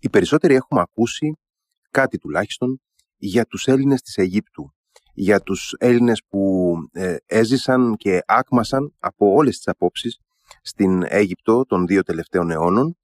Οι περισσότεροι έχουμε ακούσει κάτι τουλάχιστον για τους Έλληνες της Αιγύπτου, για τους Έλληνες που ε, έζησαν και άκμασαν από όλες τις απόψεις στην Αίγυπτο των δύο τελευταίων αιώνων,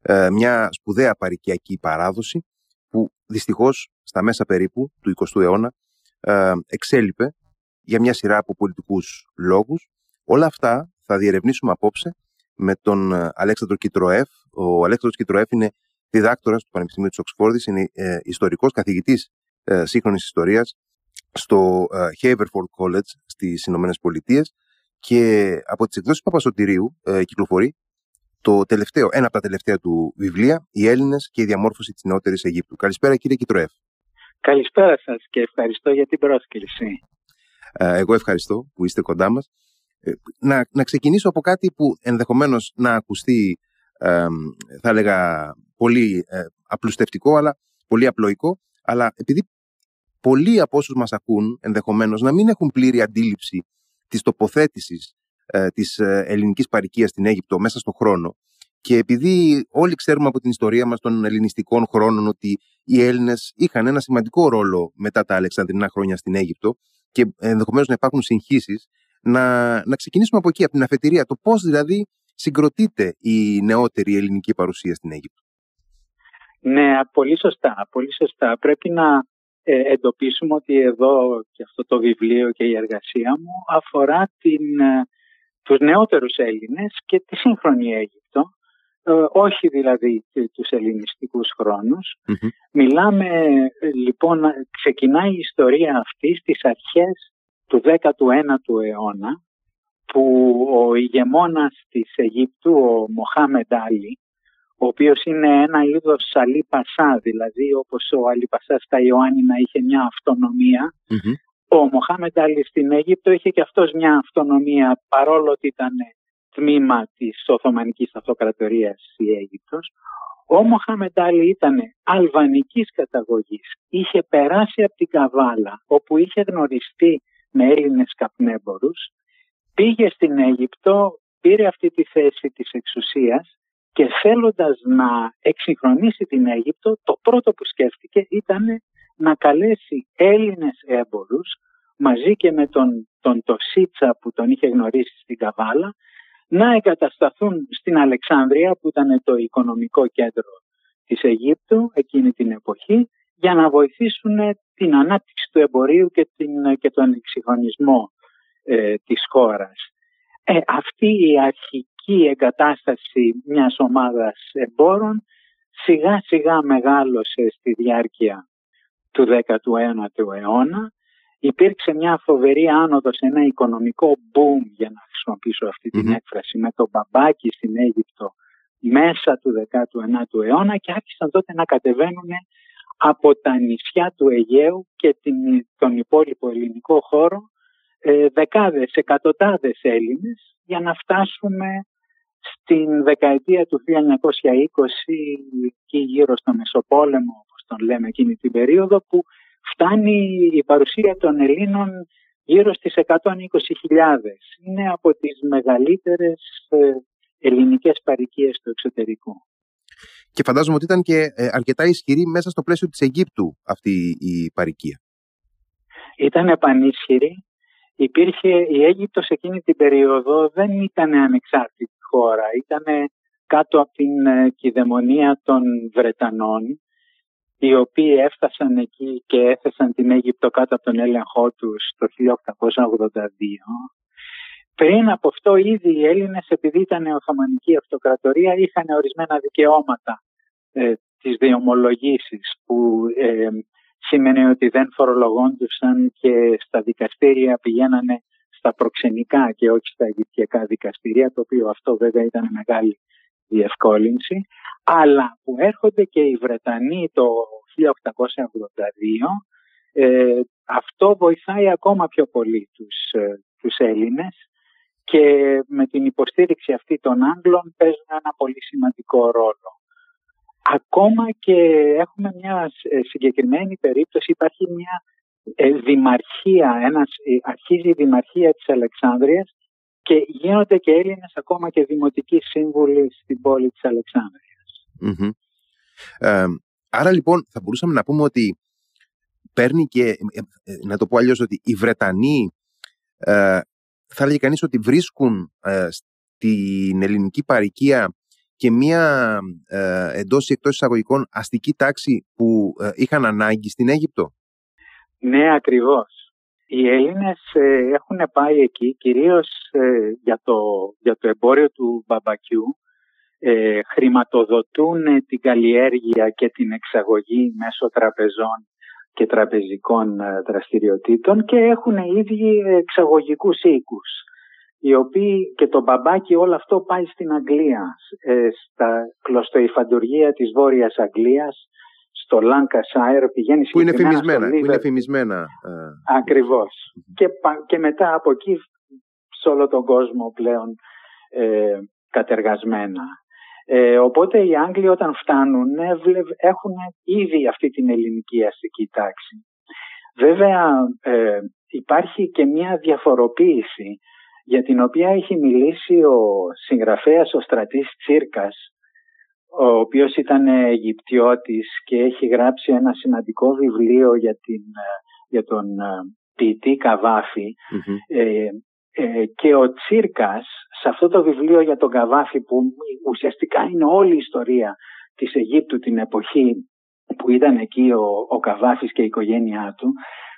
ε, μια σπουδαία παρικιακή παράδοση που δυστυχώς στα μέσα περίπου του 20ου αιώνα ε, εξέλιπε για μια σειρά από πολιτικούς λόγους. Όλα αυτά θα διερευνήσουμε απόψε με τον Αλέξανδρο Κιτροέφ. Ο Αλέξανδρος Κιτροέφ είναι διδάκτορας του Πανεπιστημίου της Οξφόρδης, είναι ε, ιστορικός καθηγητής ε, σύγχρονης ιστορίας στο ε, Haverford College στις Ηνωμένες Πολιτείες και από τις εκδόσεις Παπασωτηρίου ε, κυκλοφορεί το τελευταίο, ένα από τα τελευταία του βιβλία «Οι Έλληνες και η διαμόρφωση της νεότερης Αιγύπτου». Καλησπέρα κύριε Κιτροέφ. Καλησπέρα σας και ευχαριστώ για την πρόσκληση. Ε, εγώ ευχαριστώ που είστε κοντά μας. Ε, να, να ξεκινήσω από κάτι που ενδεχομένως να ακουστεί, θα έλεγα, πολύ ε, απλουστευτικό, αλλά πολύ απλοϊκό, αλλά επειδή πολλοί από όσους μας ακούν ενδεχομένως να μην έχουν πλήρη αντίληψη της τοποθέτησης ε, της ε, ελληνικής παροικία στην Αίγυπτο μέσα στον χρόνο, και επειδή όλοι ξέρουμε από την ιστορία μας των ελληνιστικών χρόνων ότι οι Έλληνες είχαν ένα σημαντικό ρόλο μετά τα Αλεξανδρινά χρόνια στην Αίγυπτο και ενδεχομένως να υπάρχουν συγχύσεις, να, να ξεκινήσουμε από εκεί, από την αφετηρία. Το πώς δηλαδή συγκροτείται η νεότερη ελληνική παρουσία στην Αίγυπτο. Ναι, πολύ σωστά. Πολύ σωστά. Πρέπει να ε, εντοπίσουμε ότι εδώ και αυτό το βιβλίο και η εργασία μου αφορά την, ε, τους νεότερους Έλληνες και τη σύγχρονη Αίγυπτο, ε, όχι δηλαδή τους ελληνιστικούς Μιλάμε λοιπόν, ξεκινάει η ιστορία αυτή στις αρχές του 19ου αιώνα που ο ηγεμόνας της Αιγύπτου, ο Μοχάμεντ Άλλη, ο οποίος είναι ένα είδος Αλή Πασά, δηλαδή όπως ο Αλή Πασά στα Ιωάννηνα είχε μια αυτονομια ο Μοχάμεντ Άλλη στην Αίγυπτο είχε και αυτός μια αυτονομία παρόλο ότι ήταν τμήμα της Οθωμανικής Αυτοκρατορίας η Αίγυπτος. Ο Μοχάμεντ Άλλη ήταν αλβανικής καταγωγής, είχε περάσει από την Καβάλα όπου είχε γνωριστεί με Έλληνες καπνέμπορους, πήγε στην Αίγυπτο, πήρε αυτή τη θέση της εξουσίας και θέλοντας να εξυγχρονίσει την Αίγυπτο, το πρώτο που σκέφτηκε ήταν να καλέσει Έλληνες έμπορους μαζί και με τον, τον Τοσίτσα που τον είχε γνωρίσει στην Καβάλα να εγκατασταθούν στην Αλεξάνδρεια που ήταν το οικονομικό κέντρο της Αιγύπτου εκείνη την εποχή για να βοηθήσουν την ανάπτυξη του εμπορίου και, την, και τον εξυγχρονισμό ε, της χώρας. Ε, αυτή η αρχική η εγκατάσταση μιας ομάδας εμπόρων σιγά σιγά μεγάλωσε στη διάρκεια του 19ου αιώνα. Υπήρξε μια φοβερή άνοδος, ένα οικονομικό boom για να χρησιμοποιήσω αυτή την έκφραση με το μπαμπάκι στην Αίγυπτο μέσα του 19ου αιώνα και άρχισαν τότε να κατεβαίνουν από τα νησιά του Αιγαίου και την, τον υπόλοιπο ελληνικό χώρο ε, δεκάδες, εκατοντάδες Έλληνες για να φτάσουμε στην δεκαετία του 1920 και γύρω στο Μεσοπόλεμο, όπως τον λέμε εκείνη την περίοδο, που φτάνει η παρουσία των Ελλήνων γύρω στις 120.000. Είναι από τις μεγαλύτερες ε, ελληνικές παροικίες του εξωτερικού. Και φαντάζομαι ότι ήταν και ε, αρκετά ισχυρή μέσα στο πλαίσιο της Αιγύπτου αυτή η παροικία. Ήταν επανίσχυρη. Υπήρχε η Αίγυπτος εκείνη την περίοδο δεν ήταν ανεξάρτητη χώρα. Ήταν κάτω από την ε, κυδαιμονία των Βρετανών οι οποίοι έφτασαν εκεί και έθεσαν την Αίγυπτο κάτω από τον έλεγχό τους το 1882. Πριν από αυτό ήδη οι Έλληνες επειδή ήταν Οθωμανική Αυτοκρατορία είχαν ορισμένα δικαιώματα ε, τις διομολογήσεις που ε, σημαίνει ότι δεν φορολογόντουσαν και στα δικαστήρια πηγαίνανε στα προξενικά και όχι στα αιγυπτιακά δικαστηρία, το οποίο αυτό βέβαια ήταν μεγάλη διευκόλυνση, αλλά που έρχονται και οι Βρετανοί το 1882, ε, αυτό βοηθάει ακόμα πιο πολύ τους, ε, τους Έλληνες και με την υποστήριξη αυτή των Άγγλων παίζουν ένα πολύ σημαντικό ρόλο. Ακόμα και έχουμε μια ε, συγκεκριμένη περίπτωση, υπάρχει μια ε, δημαρχία, ένας, ε, αρχίζει η δημαρχία της Αλεξάνδρειας και γίνονται και Έλληνες ακόμα και δημοτικοί σύμβουλοι στην πόλη της αλεξανδρειας άρα λοιπόν θα μπορούσαμε να πούμε ότι παίρνει και, ε, ε, να το πω αλλιώς, ότι οι Βρετανοί θα έλεγε κανείς ότι βρίσκουν στην ελληνική παροικία και μία ε, εντός ή εκτός εισαγωγικών αστική τάξη που είχαν ανάγκη στην Αίγυπτο; Ναι, ακριβώς. Οι Έλληνες έχουν πάει εκεί κυρίως για, το, για το εμπόριο του μπαμπακιού ε, χρηματοδοτούν την καλλιέργεια και την εξαγωγή μέσω τραπεζών και τραπεζικών ε, δραστηριοτήτων και έχουν ήδη εξαγωγικούς οίκους οι οποίοι και το μπαμπάκι όλο αυτό πάει στην Αγγλία, ε, στα κλωστοϊφαντουργία της Βόρειας Αγγλίας, στο Lancashire, πηγαίνει που είναι φημισμένα, που είναι φημισμένα. Ε, Ακριβώς. Και, και μετά από εκεί σε όλο τον κόσμο πλέον ε, κατεργασμένα. Ε, οπότε οι Άγγλοι όταν φτάνουν ε, έχουν ήδη αυτή την ελληνική αστική τάξη. Βέβαια ε, υπάρχει και μια διαφοροποίηση για την οποία έχει μιλήσει ο συγγραφέας ο στρατής Τσίρκας ο οποίος ήταν Αιγυπτιώτης και έχει γράψει ένα σημαντικό βιβλίο για, την, για τον ποιητή ε, και ο Τσίρκας σε αυτό το βιβλίο για τον Καβάφη που ουσιαστικά είναι όλη η ιστορία της Αιγύπτου την εποχή που ήταν εκεί ο, ο Καβάφης και η οικογένειά του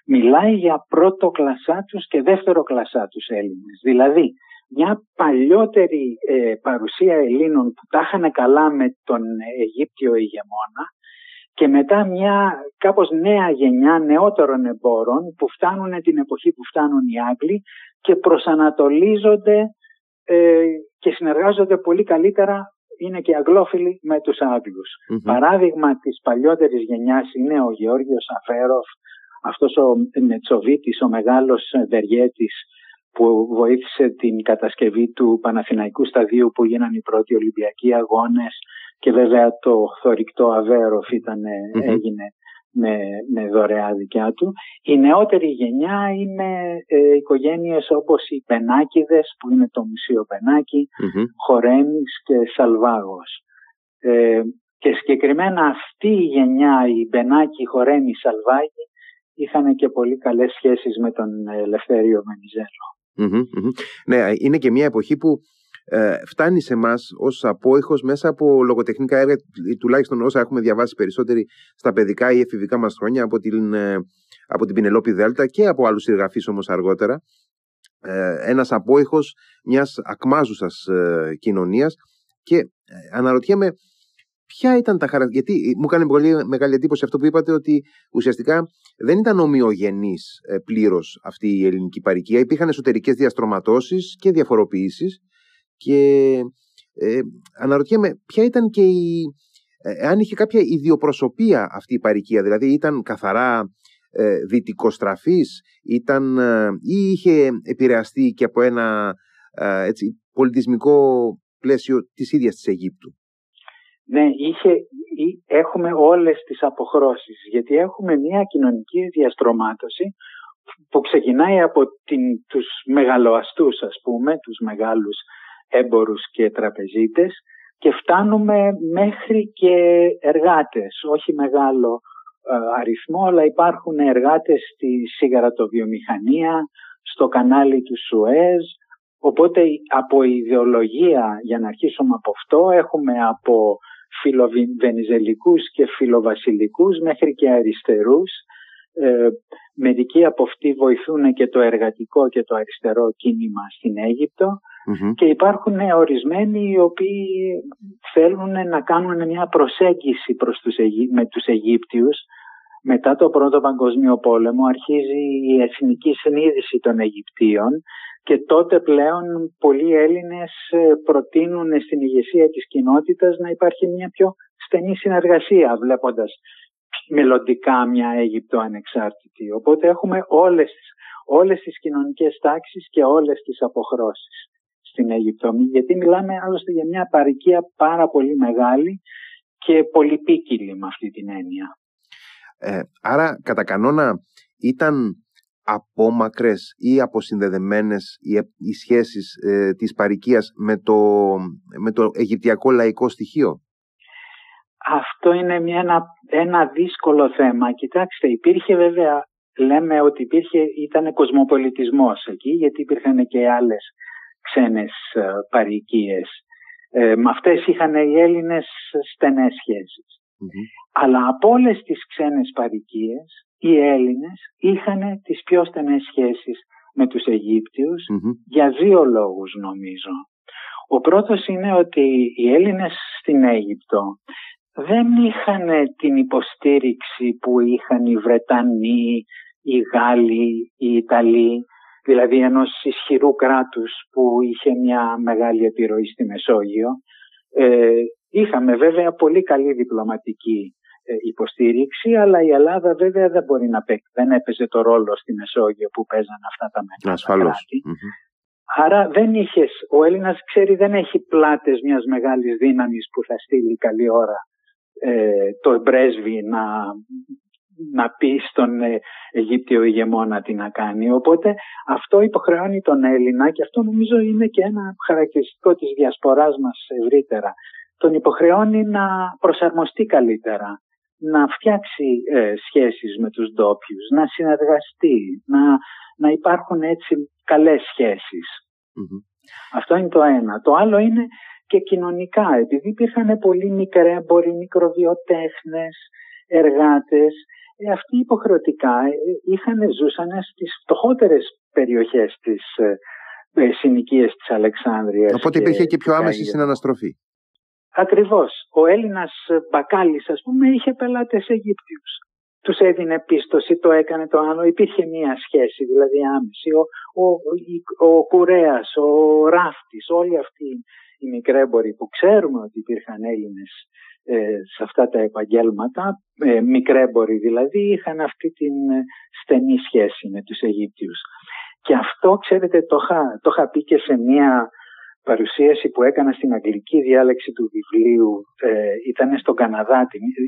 μιλάει για πρώτο κλασσάτους και δεύτερο κλασσάτους Έλληνες. Δηλαδή μια παλιότερη ε, παρουσία Ελλήνων που τα είχαν καλά με τον Αιγύπτιο ηγεμόνα και μετά μια κάπως νέα γενιά νεότερων εμπόρων που φτάνουν την εποχή που φτάνουν οι Άγγλοι και προσανατολίζονται ε, και συνεργάζονται πολύ καλύτερα είναι και αγγλόφιλοι με τους αγγλους Παράδειγμα της παλιότερης γενιάς είναι ο Γεώργιος Αφέροφ, αυτός ο Μετσοβίτης, ο μεγάλος βεργέτης που βοήθησε την κατασκευή του Παναθηναϊκού Σταδίου που γίνανε οι πρώτοι Ολυμπιακοί Αγώνες και βέβαια το θορυκτό Αβέροφ έγινε με, με δωρεά δικιά του. Η νεότερη γενιά είναι ε, οικογένειες όπως οι Πενάκηδες που είναι το Μουσείο Πενάκη, Χορέμις και Σαλβάγος. Ε, και συγκεκριμένα αυτή η γενιά, η Πενάκη, Χορέμι, Σαλβάγη, είχαν και πολύ καλές σχέσεις με τον Ελευθέριο Ναι, είναι και μια εποχή που ε, φτάνει σε εμάς ως απόϊχος μέσα από λογοτεχνικά έργα, τουλάχιστον όσα έχουμε διαβάσει περισσότεροι στα παιδικά ή εφηβικά μας χρόνια από την, ε, από την Πινελόπη Δέλτα και από άλλους συγγραφείς όμως αργότερα. Ε, ένας απόϊχος μιας ακμάζουσας ε, κοινωνίας και ε, αναρωτιέμαι ποια ήταν τα χαρακτηριστικά. Γιατί μου έκανε πολύ μεγάλη εντύπωση αυτό που είπατε ότι ουσιαστικά δεν ήταν ομοιογενής πλήρως αυτή η ελληνική παροικία. Υπήρχαν εσωτερικές διαστρωματώσεις και διαφοροποιήσεις και ε, αναρωτιέμαι ποια ήταν και η, ε, αν είχε κάποια ιδιοπροσωπία αυτή η παροικία, δηλαδή ήταν καθαρά ε, δυτικοστραφής ήταν, ε, ή είχε επηρεαστεί και από ένα ε, έτσι, πολιτισμικό πλαίσιο της ίδιας της Αιγύπτου; Ναι, είχε, έχουμε όλες τις αποχρώσεις, γιατί έχουμε μια κοινωνική διαστρωμάτωση που ξεκινάει από την, τους μεγαλοαστούς, ας πούμε, τους μεγάλους έμπορους και τραπεζίτες και φτάνουμε μέχρι και εργάτες, όχι μεγάλο ε, αριθμό, αλλά υπάρχουν εργάτες στη σιγαρατοβιομηχανία, στο κανάλι του Σουέζ, οπότε από ιδεολογία, για να αρχίσουμε από αυτό, έχουμε από φιλοβενιζελικούς και φιλοβασιλικούς μέχρι και αριστερούς. Ε, μερικοί από αυτοί βοηθούν και το εργατικό και το αριστερό κίνημα στην Αίγυπτο και υπάρχουν ορισμένοι οι οποίοι θέλουν να κάνουν μια προσέγγιση προς τους με τους Αιγύπτιους. Μετά το Πρώτο Παγκοσμίο Πόλεμο αρχίζει η εθνική συνείδηση των Αιγυπτίων και τότε πλέον πολλοί Έλληνες ε, προτείνουν στην ηγεσία της κοινότητας να υπάρχει μια πιο στενή συνεργασία βλέποντας μελλοντικά μια Αίγυπτο ανεξάρτητη. Οπότε έχουμε όλες, όλες τις κοινωνικές τάξεις και όλες τις αποχρώσεις στην Αίγυπτο. Γιατί μιλάμε άλλωστε για μια παροικία πάρα πολύ μεγάλη και πολυπίκυλη με αυτή την έννοια. Ε, άρα κατά κανόνα ήταν απόμακρες ή αποσυνδεδεμένες οι, οι σχέσεις ε, της παροικίας με το, με το αιγυπτιακό λαϊκό στοιχείο; Αυτό είναι μια, ένα, ένα δύσκολο θέμα. Κοιτάξτε, υπήρχε βέβαια, λέμε ότι υπήρχε, ήταν κοσμοπολιτισμός εκεί, γιατί υπήρχαν και άλλες ξένες ε, παροικίες. Ε, με αυτές είχαν οι Έλληνες στενές Αλλά από όλες τις ξένες παροικίες, οι Έλληνες είχαν τις πιο στενές σχέσεις με τους αιγυπτιους για δύο λόγους νομίζω. Ο πρώτος είναι ότι οι Έλληνες στην Αίγυπτο δεν είχαν την υποστήριξη που είχαν οι Βρετανοί, οι Γάλλοι, οι Ιταλοί, δηλαδή ενός ισχυρού κράτους που είχε μια μεγάλη επιρροή στη Μεσόγειο. Ε, είχαμε βέβαια πολύ καλή διπλωματική ε, υποστήριξη, αλλά η Ελλάδα βέβαια δεν μπορεί να παίξει, δεν έπαιζε το ρόλο στη Μεσόγειο που παίζαν αυτά τα μεγάλα κράτη. Άρα δεν είχες, ο Έλληνας ξέρει δεν έχει πλάτες μιας μεγάλης δύναμης που θα στείλει καλή ώρα ε, το πρέσβη να, να πει στον ε, Αιγύπτιο ηγεμόνα τι να κάνει. Οπότε αυτό υποχρεώνει τον Έλληνα και αυτό νομίζω είναι και ένα χαρακτηριστικό της διασποράς μας ευρύτερα. Τον υποχρεώνει να προσαρμοστεί καλύτερα, να φτιάξει ε, σχέσεις με τους ντόπιους, να συνεργαστεί, να, να υπάρχουν έτσι καλές Αυτό είναι το ένα. Το άλλο είναι και κοινωνικά, επειδή υπήρχαν πολύ μικρέμποροι, μικροβιοτέχνες, εργάτες, ε, αυτοί υποχρεωτικά ε, είχαν, ζούσαν στις φτωχότερες περιοχές της ε, ε συνοικίας της Αλεξάνδρειας. Οπότε υπήρχε και, πιο άμεση συναναστροφή. Ακριβώς. Ο Έλληνας μπακάλης, ας πούμε, είχε πελάτες Αιγύπτιους. Τους έδινε πίστοση, το έκανε το άλλο. Υπήρχε μία σχέση, δηλαδή άμεση. Ο, ο, ο, ο Κουρέας, ο Ράφτης, όλοι αυτοί οι μικρέμποροι που ξέρουμε ότι υπήρχαν Έλληνες ε, σε αυτά τα επαγγέλματα, ε, μικρέμποροι δηλαδή, είχαν αυτή την ε, στενή σχέση με τους Αιγύπτιους. Και αυτό, ξέρετε, το είχα, το είχα πει και σε μία παρουσίαση που έκανα στην αγγλική διάλεξη του βιβλίου. Ε, ήταν στον Καναδά,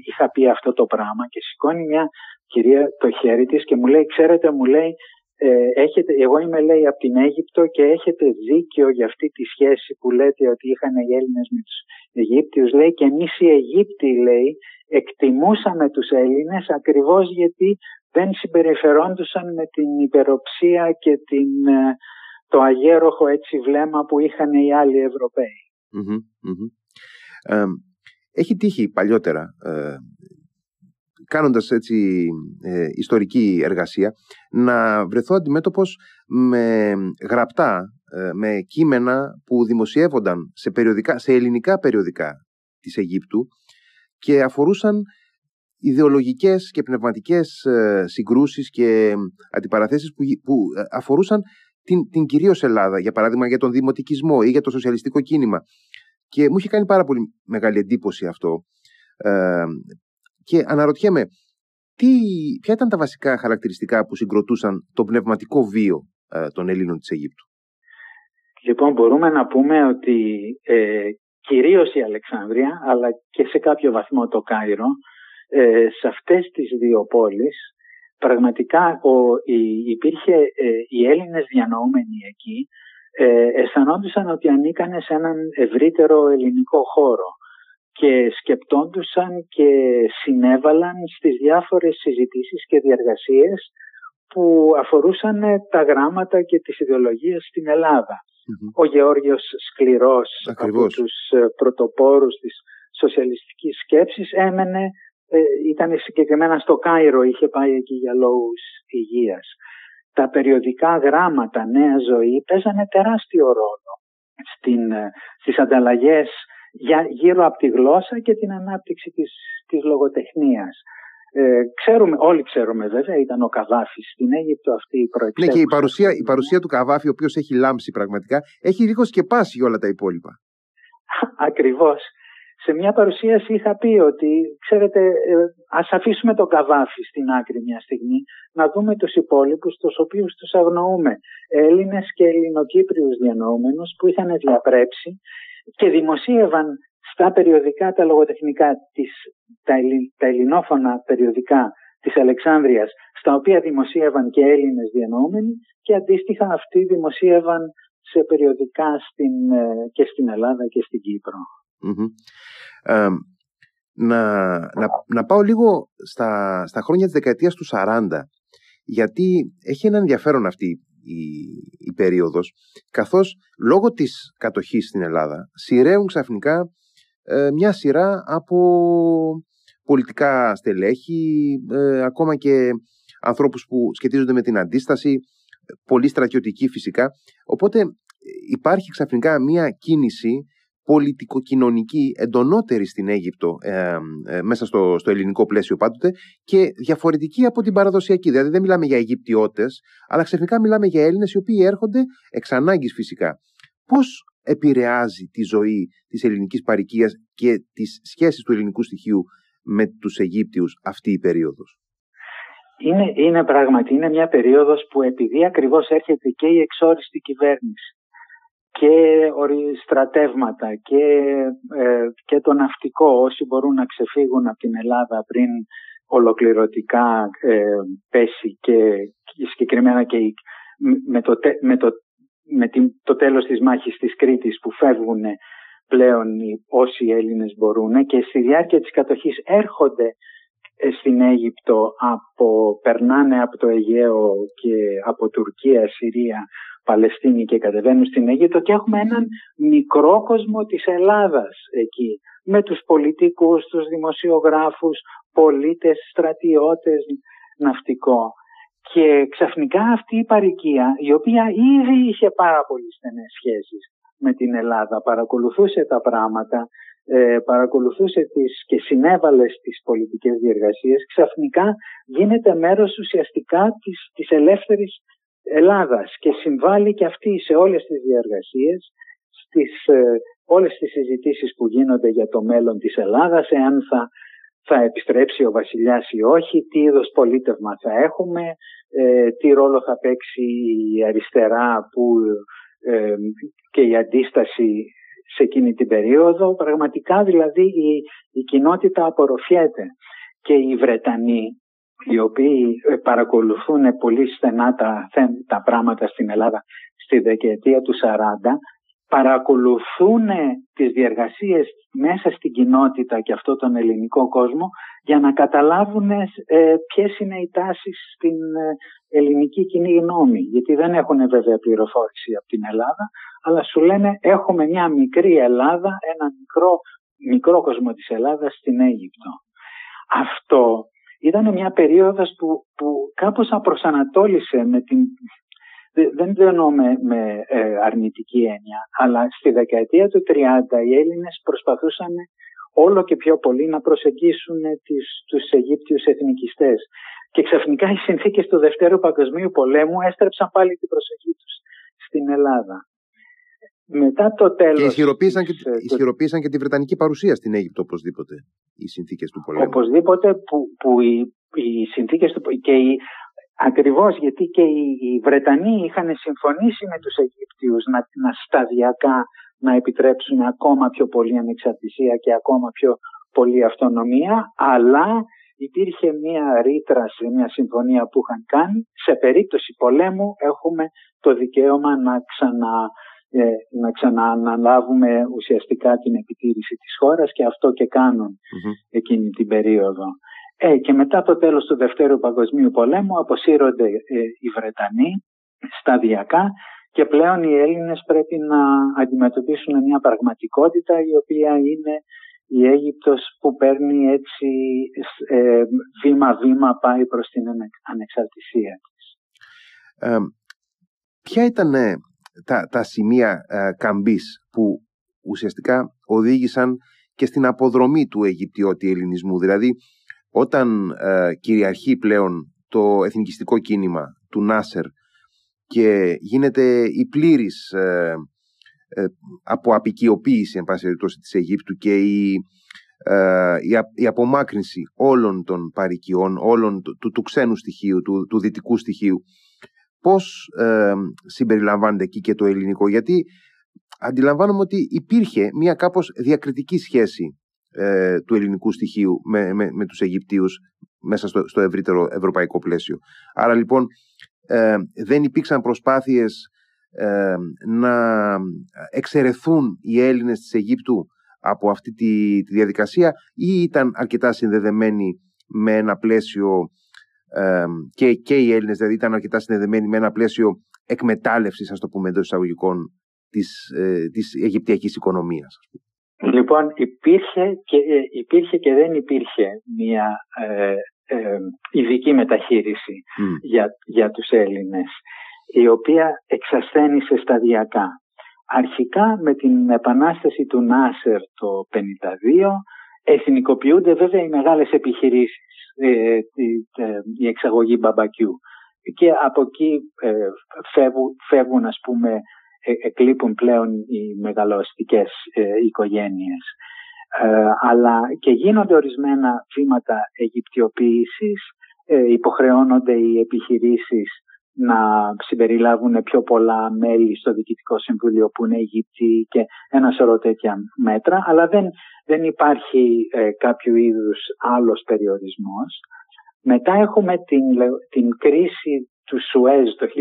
είχα πει αυτό το πράγμα και σηκώνει μια κυρία το χέρι της και μου λέει, ξέρετε, μου λέει, ε, έχετε, εγώ είμαι λέει από την Αίγυπτο και έχετε δίκιο για αυτή τη σχέση που λέτε ότι είχαν οι Έλληνες με τους Αιγύπτιους λέει και εμείς οι Αιγύπτιοι λέει εκτιμούσαμε τους Έλληνες ακριβώς γιατί δεν συμπεριφερόντουσαν με την υπεροψία και την, ε, το αγέροχο έτσι βλέμμα που είχαν οι άλλοι έχει τύχει παλιότερα ε, κάνοντας έτσι ε, ιστορική εργασία, να βρεθώ αντιμέτωπος με γραπτά, ε, με κείμενα που δημοσιεύονταν σε, περιοδικά, σε ελληνικά περιοδικά της Αιγύπτου και αφορούσαν ιδεολογικές και πνευματικές ε, συγκρούσεις και αντιπαραθέσεις που, που αφορούσαν την, την κυρίως Ελλάδα, για παράδειγμα για τον δημοτικισμό ή για το σοσιαλιστικό κίνημα. Και μου είχε κάνει πάρα πολύ μεγάλη εντύπωση αυτό. Και αναρωτιέμαι, τι, ποια ήταν τα βασικά χαρακτηριστικά που συγκροτούσαν το πνευματικό βίο ε, των Ελλήνων της Αιγύπτου; Λοιπόν, μπορούμε να πούμε ότι ε, κυρίως η Αλεξάνδρεια, αλλά και σε κάποιο βαθμό το Κάιρο, ε, σε αυτές τις δύο πόλεις, πραγματικά ο, η, υπήρχε, ε, οι Έλληνες διανοούμενοι εκεί, ε, αισθανόντουσαν ότι ανήκανε σε έναν ευρύτερο ελληνικό χώρο και σκεπτόντουσαν και συνέβαλαν στις διάφορες συζητήσεις και διαργασίες που αφορούσαν τα γράμματα και τις ιδεολογίες στην ελλαδα Ο Γεώργιος Σκληρός από τους ε, πρωτοπόρους της σοσιαλιστικής σκέψης έμενε, ε, ήταν συγκεκριμένα στο Κάιρο, είχε πάει εκεί για λόγους υγείας. Τα περιοδικά γράμματα Νέα Ζωή παίζανε τεράστιο ρόλο στην, ε, στις ανταλλαγές για, γύρω από τη γλώσσα και την ανάπτυξη της, της λογοτεχνίας. Ε, ξέρουμε, όλοι ξέρουμε βέβαια, ήταν ο Καβάφης στην Αίγυπτο αυτή η προεξέλιξη. Ναι, και η παρουσία, η παρουσία του Καβάφη, ο οποίος έχει λάμψει πραγματικά, έχει λίγο σκεπάσει όλα τα υπόλοιπα. Ακριβώς. Σε μια παρουσίαση είχα πει ότι, ξέρετε, ε, ας αφήσουμε τον Καβάφη στην άκρη μια στιγμή, να δούμε τους υπόλοιπους, τους οποίους τους αγνοούμε. Έλληνες και Ελληνοκύπριους διανοούμενους που είχαν διαπρέψει και δημοσίευαν στα περιοδικά τα λογοτεχνικά, της, τα, τα ελληνόφωνα περιοδικά της Αλεξάνδρειας, στα οποία δημοσίευαν και Έλληνες διανοούμενοι και αντίστοιχα αυτοί δημοσίευαν σε περιοδικά στην, ε, και στην Ελλάδα και στην κυπρο να, να, να πάω λίγο στα, στα χρόνια της δεκαετίας του 40 γιατί έχει ένα ενδιαφέρον αυτή η, η περίοδος καθώς λόγω της κατοχής στην Ελλάδα σειραίουν ξαφνικά ε, μια σειρά από πολιτικά στελέχη ε, ακόμα και ανθρώπους που σχετίζονται με την αντίσταση πολύ στρατιωτική φυσικά. Οπότε υπάρχει ξαφνικά μια κίνηση πολιτικοκοινωνική εντονότερη στην Αίγυπτο ε, ε, μέσα στο, στο ελληνικό πλαίσιο πάντοτε και διαφορετική από την παραδοσιακή. Δηλαδή δεν μιλάμε για Αιγυπτιώτες, αλλά ξαφνικά μιλάμε για Έλληνες οι οποίοι έρχονται εξ ανάγκης φυσικά. Πώς επηρεάζει τη ζωή της ελληνικής παροικίας και τις σχέσεις του ελληνικού στοιχείου με τους Αιγύπτιους αυτή η περίοδος; Είναι, είναι πράγματι, είναι μια περίοδος που επειδή ακριβώς έρχεται και η εξόριστη κυβέρνηση και στρατεύματα και, ε, και το ναυτικό όσοι μπορούν να ξεφύγουν από την Ελλάδα πριν ολοκληρωτικά ε, πέσει και, συγκεκριμένα και με το, με, το, με την, το τέλος της μάχης της Κρήτης που φεύγουν πλέον όσοι Έλληνες μπορούν και στη διάρκεια της κατοχής έρχονται ε, στην Αίγυπτο από, περνάνε από το Αιγαίο και από Τουρκία, Συρία Παλαιστίνη και κατεβαίνουν στην Αίγυπτο και έχουμε έναν μικρό κόσμο της Ελλάδας εκεί με τους πολιτικούς, τους δημοσιογράφους, πολίτες, στρατιώτες, ναυτικό. Και ξαφνικά αυτή η παροικία, η οποία ήδη είχε πάρα πολύ στενές σχέσεις με την Ελλάδα, παρακολουθούσε τα πράγματα, ε, παρακολουθούσε τις και συνέβαλε στις πολιτικές διεργασίες, ξαφνικά γίνεται μέρος ουσιαστικά της, της ελεύθερης Ελλάδας και συμβάλλει και αυτή σε όλες τις διαργασίες, στις ε, όλες τις συζητήσεις που γίνονται για το μέλλον της Ελλάδας, εάν θα, θα επιστρέψει ο βασιλιάς ή όχι, τι είδος πολίτευμα θα έχουμε, ε, τι ρόλο θα παίξει η αριστερά που, ε, και η αντίσταση σε εκείνη την περίοδο. Πραγματικά δηλαδή η, η κοινότητα απορροφιέται και οι Βρετανοί οι οποίοι ε, παρακολουθούν πολύ στενά τα, τα πράγματα στην Ελλάδα στη δεκαετία του 40 παρακολουθούν τις διεργασίες μέσα στην κοινότητα και αυτό τον ελληνικό κόσμο για να καταλάβουν ε, ποιες είναι οι τάσεις στην ε, ελληνική κοινή γνώμη. Γιατί δεν έχουν βέβαια πληροφόρηση από την Ελλάδα, αλλά σου λένε έχουμε μια μικρή Ελλάδα, ένα μικρό, μικρό κόσμο της Ελλάδας στην Αίγυπτο. Αυτό ήταν μια περίοδος που, που κάπως απροσανατόλισε με την... Δεν το εννοώ με, ε, αρνητική έννοια, αλλά στη δεκαετία του 30 οι Έλληνες προσπαθούσαν όλο και πιο πολύ να προσεγγίσουν τις, τους Αιγύπτιους εθνικιστές. Και ξαφνικά οι συνθήκες του Δευτέρου Παγκοσμίου Πολέμου έστρεψαν πάλι την προσοχή τους στην Ελλάδα μετά το τέλος... Και ισχυροποίησαν και, ε, ισχυροποίησαν και τη Βρετανική παρουσία στην Αίγυπτο οπωσδήποτε οι συνθήκες του πολέμου. Οπωσδήποτε που, που οι, οι συνθήκες του και οι, ακριβώς γιατί και οι, οι Βρετανοί είχαν συμφωνήσει με τους Αιγυπτίους να, να σταδιακά να επιτρέψουν ακόμα πιο πολύ ανεξαρτησία και ακόμα πιο πολύ αυτονομία αλλά υπήρχε μια ρήτρα σε μια συμφωνία που είχαν κάνει σε περίπτωση πολέμου έχουμε το δικαίωμα να ξανα ε, να ξανααναλάβουμε ουσιαστικά την επιτήρηση της χώρας και αυτό και κανουν εκείνη την περίοδο. Ε, και μετά το τέλος του Δευτέρου Παγκοσμίου Πολέμου αποσύρονται ε, οι Βρετανοί σταδιακά και πλέον οι Έλληνες πρέπει να αντιμετωπίσουν μια πραγματικότητα η οποία είναι η Αίγυπτος που παίρνει έτσι ε, βήμα-βήμα πάει προς την ανεξαρτησία της. Ε, ποια ήταν τα, τα σημεία ε, καμπής που ουσιαστικά οδήγησαν και στην αποδρομή του Αιγυπτιώτη ελληνισμού; Δηλαδή, όταν ε, κυριαρχεί πλέον το εθνικιστικό κίνημα του Νάσερ και γίνεται η πλήρης ε, ε, από απικιοποίηση, εν πάση περιπτώσει, της Αιγύπτου και η, ε, η, απομάκρυνση όλων των παρικιών, όλων του, του, ξένου στοιχείου, του, του δυτικού στοιχείου πώς ε, συμπεριλαμβάνεται εκεί και το ελληνικό. Γιατί αντιλαμβάνομαι ότι υπήρχε μια κάπως διακριτική σχέση ε, του ελληνικού στοιχείου με, με, με τους Αιγυπτίους μέσα στο, στο ευρύτερο ευρωπαϊκό πλαίσιο. Άρα λοιπόν ε, δεν υπήρξαν προσπάθειες να εξαιρεθούν οι Έλληνες της Αιγύπτου από αυτή τη, τη διαδικασία ή ήταν αρκετά συνδεδεμένοι με ένα πλαίσιο και, και οι Έλληνες δηλαδή ήταν αρκετά συνδεδεμένοι με ένα πλαίσιο εκμετάλλευσης, ας το πούμε εντός εισαγωγικών, της, ε, της Αιγυπτιακής οικονομίας. Λοιπόν, υπήρχε και, ε, υπήρχε και δεν υπήρχε μια ε, ε, ειδική μεταχείριση για, για τους Έλληνες, η οποία εξασθένησε σταδιακά. Αρχικά με την επανάσταση του Νάσερ το 1952 εθνικοποιούνται βέβαια οι μεγάλες επιχειρήσεις, ε, η εξαγωγή μπαμπακιού και από εκεί φεύγουν, φεύγουν ας πούμε εκλείπουν πλέον οι μεγαλοαστικές οικογένειες. Ε, αλλά και γίνονται ορισμένα βήματα αιγυπτιοποίησης, ε, υποχρεώνονται οι επιχειρήσεις να συμπεριλάβουν πιο πολλά μέλη στο Διοικητικό Συμβούλιο που είναι Αιγύπτιοι και ένα σωρό τέτοια μέτρα, αλλά δεν, δεν υπάρχει ε, κάποιο είδους άλλος περιορισμός. Μετά έχουμε την, την κρίση του Σουέζ το 1956,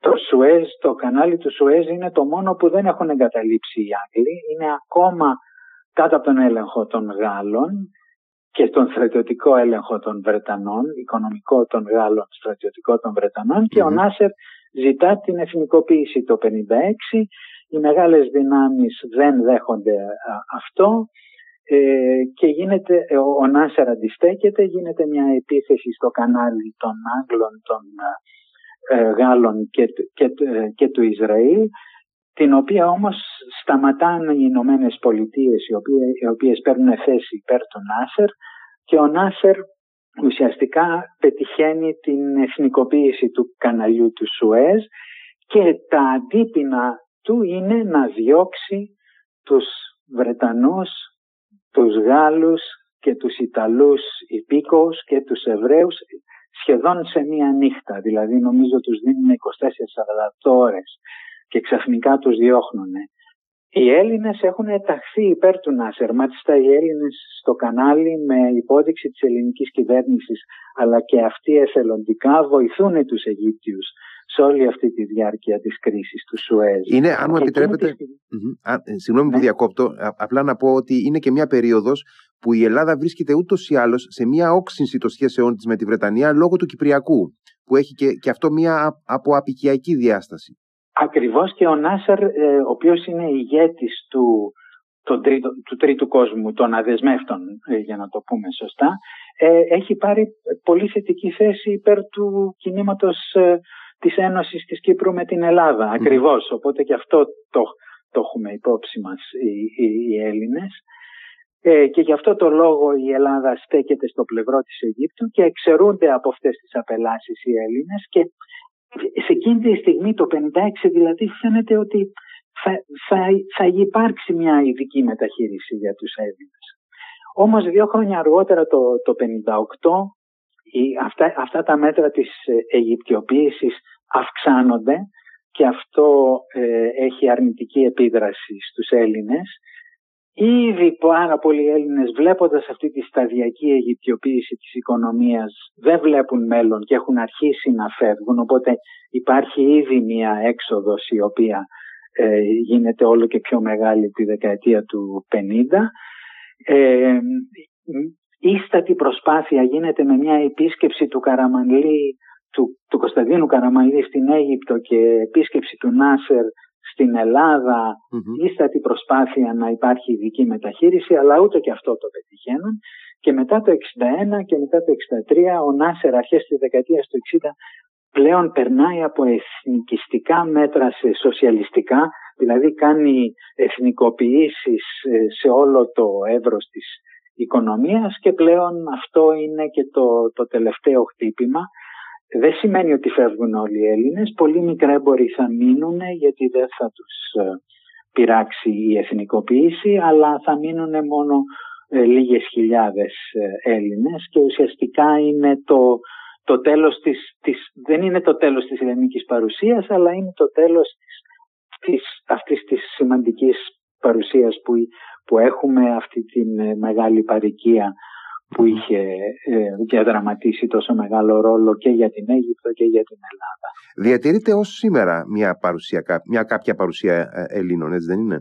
το Σουέζ, το κανάλι του Σουέζ είναι το μόνο που δεν έχουν εγκαταλείψει οι Άγγλοι. Είναι ακόμα κάτω από τον έλεγχο των Γάλλων και τον στρατιωτικό έλεγχο των Βρετανών, οικονομικό των Γάλλων, στρατιωτικό των Βρετανών και ο Νάσερ ζητά την εθνικοποίηση το 1956. Οι μεγάλες δυνάμεις δεν δέχονται αυτό ε, και γίνεται, ο Νάσερ αντιστέκεται, γίνεται μια επίθεση στο κανάλι των Άγγλων, των ε, Γάλλων και, και, και του Ισραήλ την οποία όμως σταματάνε οι Ηνωμένες Πολιτείες οι, οποίες, οι οποίες παίρνουν θέση υπέρ του Νάσερ και ο Νάσερ ουσιαστικά πετυχαίνει την εθνικοποίηση του καναλιού του Σουέζ και τα αντίπεινα του είναι να διώξει τους Βρετανούς, τους Γάλλους και τους Ιταλούς υπήκοους και τους Εβραίους σχεδόν σε μία νύχτα. Δηλαδή νομίζω τους δίνουν 24-48 ώρες και ξαφνικά τους διώχνουν. Οι Έλληνες έχουν ταχθεί υπέρ του Νάσερ. Μάλιστα οι Έλληνες στο κανάλι με υπόδειξη της ελληνικής κυβέρνησης αλλά και αυτοί εθελοντικά βοηθούν τους Αιγύπτιους σε όλη αυτή τη διάρκεια της κρίσης του Σουέζ. Είναι, αν μου επιτρέπετε, ε, συγγνώμη που ναι. διακόπτω, απλά να πω ότι είναι και μια περίοδος που η Ελλάδα βρίσκεται ούτως ή άλλως σε μια όξυνση των σχέσεών της με τη Βρετανία λόγω του Κυπριακού, που έχει και, και αυτό μια αποαπικιακή διάσταση. Ακριβώς και ο Νάσερ, ε, ο οποίος είναι ηγέτης του, του τρίτου κόσμου, των αδεσμεύτων, ε, για να το πούμε σωστά, ε, έχει πάρει πολύ θετική θέση υπέρ του κινήματος της Ένωσης της Κύπρου με την Ελλάδα. Mm. Ακριβώς, οπότε και αυτό το, το έχουμε υπόψη μας οι, οι, οι Έλληνες. Ε, και γι' αυτό το λόγο η Ελλάδα στέκεται στο πλευρό της Αιγύπτου και εξαιρούνται από αυτές τις απελάσεις οι Έλληνες και σε εκείνη τη στιγμή το 56 δηλαδή φαίνεται ότι θα, θα, θα υπάρξει μια ειδική μεταχείριση για τους Έλληνες. Όμως δύο χρόνια αργότερα το, το 58 αυτά, αυτά τα μέτρα της Αιγυπτιοποίησης αυξάνονται και αυτό ε, έχει αρνητική επίδραση στους Έλληνες Ήδη πάρα πολλοί Έλληνες βλέποντας αυτή τη σταδιακή αιγυπτιοποίηση της οικονομίας δεν βλέπουν μέλλον και έχουν αρχίσει να φεύγουν οπότε υπάρχει ήδη μια έξοδος η οποία ε, γίνεται όλο και πιο μεγάλη τη δεκαετία του 50. Ε, ίστατη προσπάθεια γίνεται με μια επίσκεψη του Καραμανλή του, του Κωνσταντίνου Καραμανλή στην Αίγυπτο και επίσκεψη του Νάσερ στην Ελλάδα mm-hmm. ίστατη προσπάθεια να υπάρχει ειδική μεταχείριση, αλλά ούτε και αυτό το πετυχαίνουν. Και μετά το 61 και μετά το 63 ο Νάσερ αρχές της δεκαετίας του 60 πλέον περνάει από εθνικιστικά μέτρα σε σοσιαλιστικά, δηλαδή κάνει εθνικοποιήσεις ε, σε όλο το εύρος της οικονομίας και πλέον αυτό είναι και το, το τελευταίο χτύπημα δεν σημαίνει ότι φεύγουν όλοι οι Έλληνες. Πολύ μικρά έμποροι θα μείνουν γιατί δεν θα τους ε, πειράξει η εθνικοποίηση αλλά θα μείνουν μόνο ε, λίγες χιλιάδες ε, Έλληνες και ουσιαστικά είναι το, το τέλος της, της, δεν είναι το τέλος της ελληνικής παρουσίας αλλά είναι το τέλος της, της, αυτής της σημαντικής παρουσίας που, που έχουμε αυτή τη μεγάλη παροικία που είχε ε, διαδραματίσει τόσο μεγάλο ρόλο και για την Αίγυπτο και για την Ελλάδα. Διατηρείται ως σήμερα μια, παρουσία, μια κάποια παρουσία ε, Ελλήνων, έτσι δεν είναι;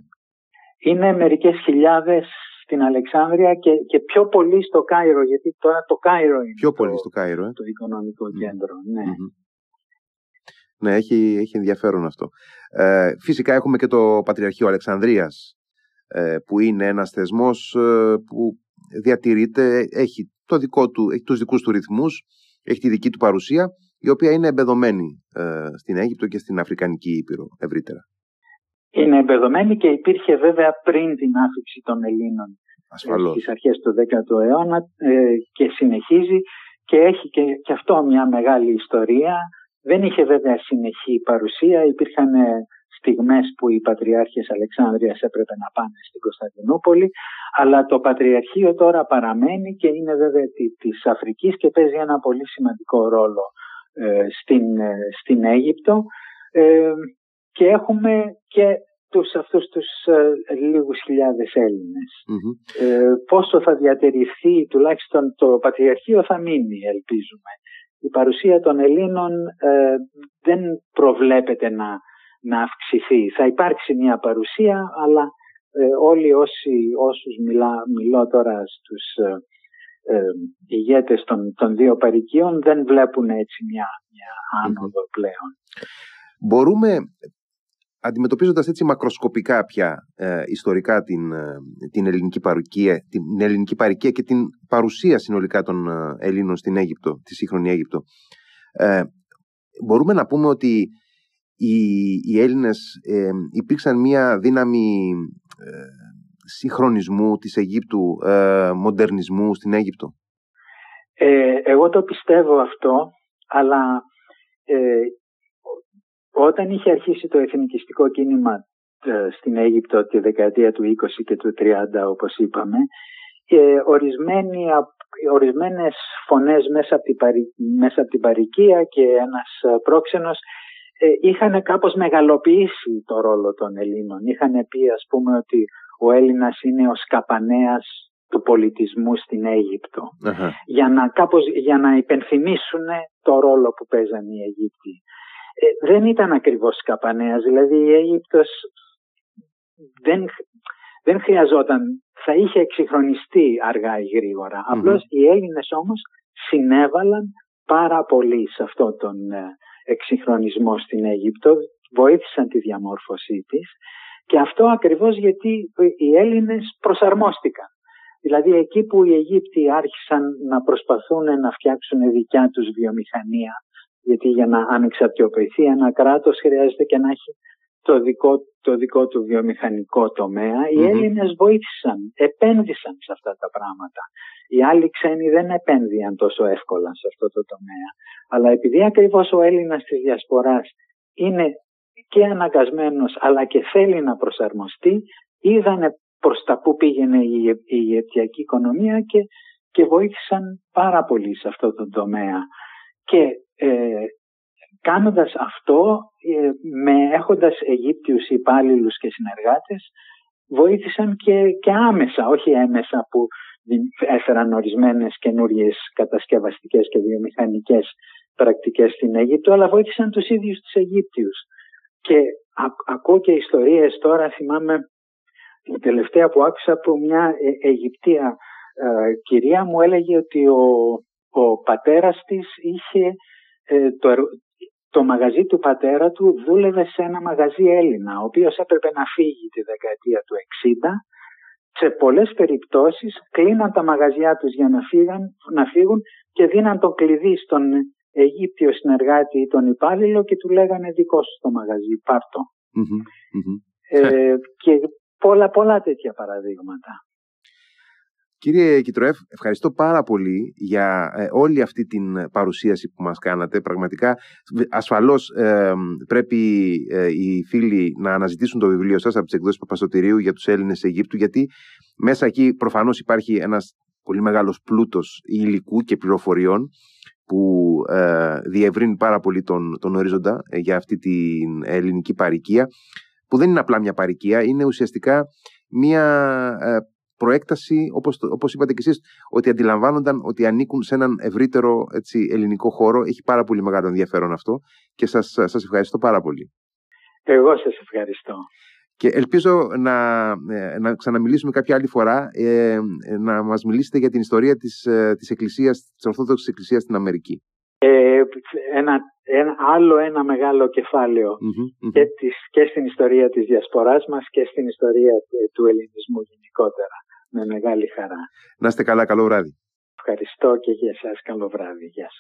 είναι μερικές χιλιάδες στην Αλεξάνδρεια και, και πιο πολύ στο Κάιρο, γιατί τώρα το Κάιρο είναι πιο πολύ το, στο Κάιρο, ε; το οικονομικό κέντρο. Ναι. Ναι, έχει, έχει ενδιαφέρον αυτό. Ε, φυσικά έχουμε και το Πατριαρχείο Αλεξανδρίας, ε, που είναι ένας θεσμός ε, που διατηρείται, έχει, το δικό του, έχει τους δικούς του ρυθμούς, έχει τη δική του παρουσία, η οποία είναι εμπεδομένη ε, στην Αίγυπτο και στην Αφρικανική Ήπειρο ευρύτερα. Είναι εμπεδομένη και υπήρχε βέβαια πριν την άφηξη των Ελλήνων Ασφαλώς. στις αρχές του 10ου αιώνα και συνεχίζει και έχει και, και αυτό μια μεγάλη ιστορία δεν είχε βέβαια συνεχή παρουσία, υπήρχαν ε, στιγμές που οι Πατριάρχες Αλεξάνδρειας έπρεπε να πάνε στην Κωνσταντινούπολη, αλλά το Πατριαρχείο τώρα παραμένει και είναι βέβαια της Αφρικής και παίζει ένα πολύ σημαντικό ρόλο ε, στην, ε, στην Αίγυπτο. Και έχουμε και τους, αυτούς τους λίγους χιλιάδες πόσο θα διατηρηθεί τουλάχιστον το Πατριαρχείο θα μείνει ελπίζουμε. Η παρουσία των Ελλήνων ε, δεν προβλέπεται να, να αυξηθεί. Θα υπάρξει μια παρουσία, αλλά ε, όλοι όσοι, όσους μιλά, μιλώ τώρα στους ε, ε, ηγέτες των, των δύο παρικίων δεν βλέπουν έτσι μια, μια άνοδο πλέον. Μπορούμε αντιμετωπίζοντας έτσι μακροσκοπικά πια ε, ιστορικά την, ε, την, ελληνική παρικία, την ελληνική παρικία και την παρουσία συνολικά των ε, Ελλήνων στην Αίγυπτο, τη σύγχρονη Αίγυπτο, μπορούμε να πούμε ότι οι, οι Έλληνες υπήρξαν μια δύναμη συγχρονισμού της Αιγύπτου, μοντερνισμού στην Αίγυπτο; εγώ το πιστεύω αυτό, αλλά όταν είχε αρχίσει το εθνικιστικό κίνημα ε, στην Αίγυπτο τη δεκαετία του 20 και του 30 όπως είπαμε, ε, ορισμένοι, ορισμένες φωνές μέσα από, την, μέσα από την παροικία και ένας ε, πρόξενος ε, είχαν κάπως μεγαλοποιήσει το ρόλο των Ελλήνων. Είχαν πει ας πούμε ότι ο Έλληνας είναι ο σκαπανέας του πολιτισμού στην αιγυπτο για, να, κάπως, για να υπενθυμίσουν το ρόλο που παίζαν οι Αιγύπτιοι. Ε, δεν ήταν ακριβώς σκαπανέας, δηλαδή η Αίγυπτος δεν, δεν χρειαζόταν, θα είχε εξυγχρονιστεί αργά ή γρήγορα. Απλώς οι Έλληνες όμως συνέβαλαν πάρα πολύ σε αυτό τον ε, εξυγχρονισμός στην Αίγυπτο, βοήθησαν τη διαμόρφωσή της και αυτό ακριβώς γιατί οι Έλληνες προσαρμόστηκαν. Δηλαδή εκεί που οι Αιγύπτιοι άρχισαν να προσπαθούν να φτιάξουν δικιά τους βιομηχανία γιατί για να ανεξαρτητοποιηθεί ένα κράτος χρειάζεται και να έχει το δικό, το δικό του βιομηχανικό τομέα. Οι Έλληνες βοήθησαν, επένδυσαν σε αυτά τα πράγματα. Οι άλλοι ξένοι δεν επένδυαν τόσο εύκολα σε αυτό το τομέα. Αλλά επειδή ακριβώς ο Έλληνας της Διασποράς είναι και αναγκασμένος αλλά και θέλει να προσαρμοστεί, είδανε προς τα που πήγαινε η, η Αιγυπτιακή οικονομία και, και βοήθησαν πάρα πολύ σε αυτό το τομέα. Και ε, κάνοντας αυτό, ε, με, έχοντας Αιγύπτιους υπάλληλους και συνεργάτες, βοήθησαν και, και άμεσα, όχι έμεσα που έφεραν ορισμένες καινούριες κατασκευαστικές και βιομηχανικές πρακτικές στην Αίγυπτο, αλλά βοήθησαν τους ίδιους τους Αιγύπτιους. Και α, ακούω και ιστορίες τώρα, θυμάμαι την τελευταία που άκουσα από μια ε, Αιγυπτία ε, κυρία μου έλεγε ότι ο, ο πατέρας της είχε ε, το, το μαγαζί του πατέρα του δούλευε σε ένα μαγαζί Έλληνα, ο οποίος έπρεπε να φύγει τη δεκαετία του 60. Σε πολλές περιπτώσεις κλείναν τα μαγαζιά τους για να, φύγαν, να φύγουν και δίναν το κλειδί στον Αιγύπτιο συνεργάτη ή τον υπάλληλο και του λέγανε δικό σου το μαγαζί, πάρτο. Ε, και πολλά πολλά τέτοια παραδείγματα. Κύριε Κιτροέφ, ευχαριστώ πάρα πολύ για ε, όλη αυτή την παρουσίαση που μας κάνατε. Πραγματικά, ασφαλώς ε, πρέπει ε, οι φίλοι να αναζητήσουν το βιβλίο σας από τις εκδόσεις Παπαστοτηρίου για τους Έλληνες Αιγύπτου, γιατί μέσα εκεί προφανώς υπάρχει ένας πολύ μεγάλος πλούτος υλικού και πληροφοριών που διευρύνει πάρα πολύ τον, τον ορίζοντα για αυτή την ελληνική παροικία, που δεν είναι απλά μια παροικία, είναι ουσιαστικά μια προέκταση, όπως, όπως είπατε και εσείς, ότι αντιλαμβάνονταν ότι ανήκουν σε έναν ευρύτερο έτσι, ελληνικό χώρο. Έχει πάρα πολύ μεγάλο ενδιαφέρον αυτό και σας, σας ευχαριστώ πάρα πολύ. Εγώ σας ευχαριστώ. Και ελπίζω να, να ξαναμιλήσουμε κάποια άλλη φορά, να μας μιλήσετε για την ιστορία της, της Εκκλησίας, της Ορθόδοξης Εκκλησίας στην Αμερική. Ε, ένα, ένα, άλλο ένα μεγάλο Και, της, και στην ιστορία της διασποράς μας και στην ιστορία του ελληνισμού γενικότερα. Με μεγάλη χαρά. Να είστε καλά, καλό βράδυ. Ευχαριστώ και για εσάς καλό βράδυ. Γεια σας.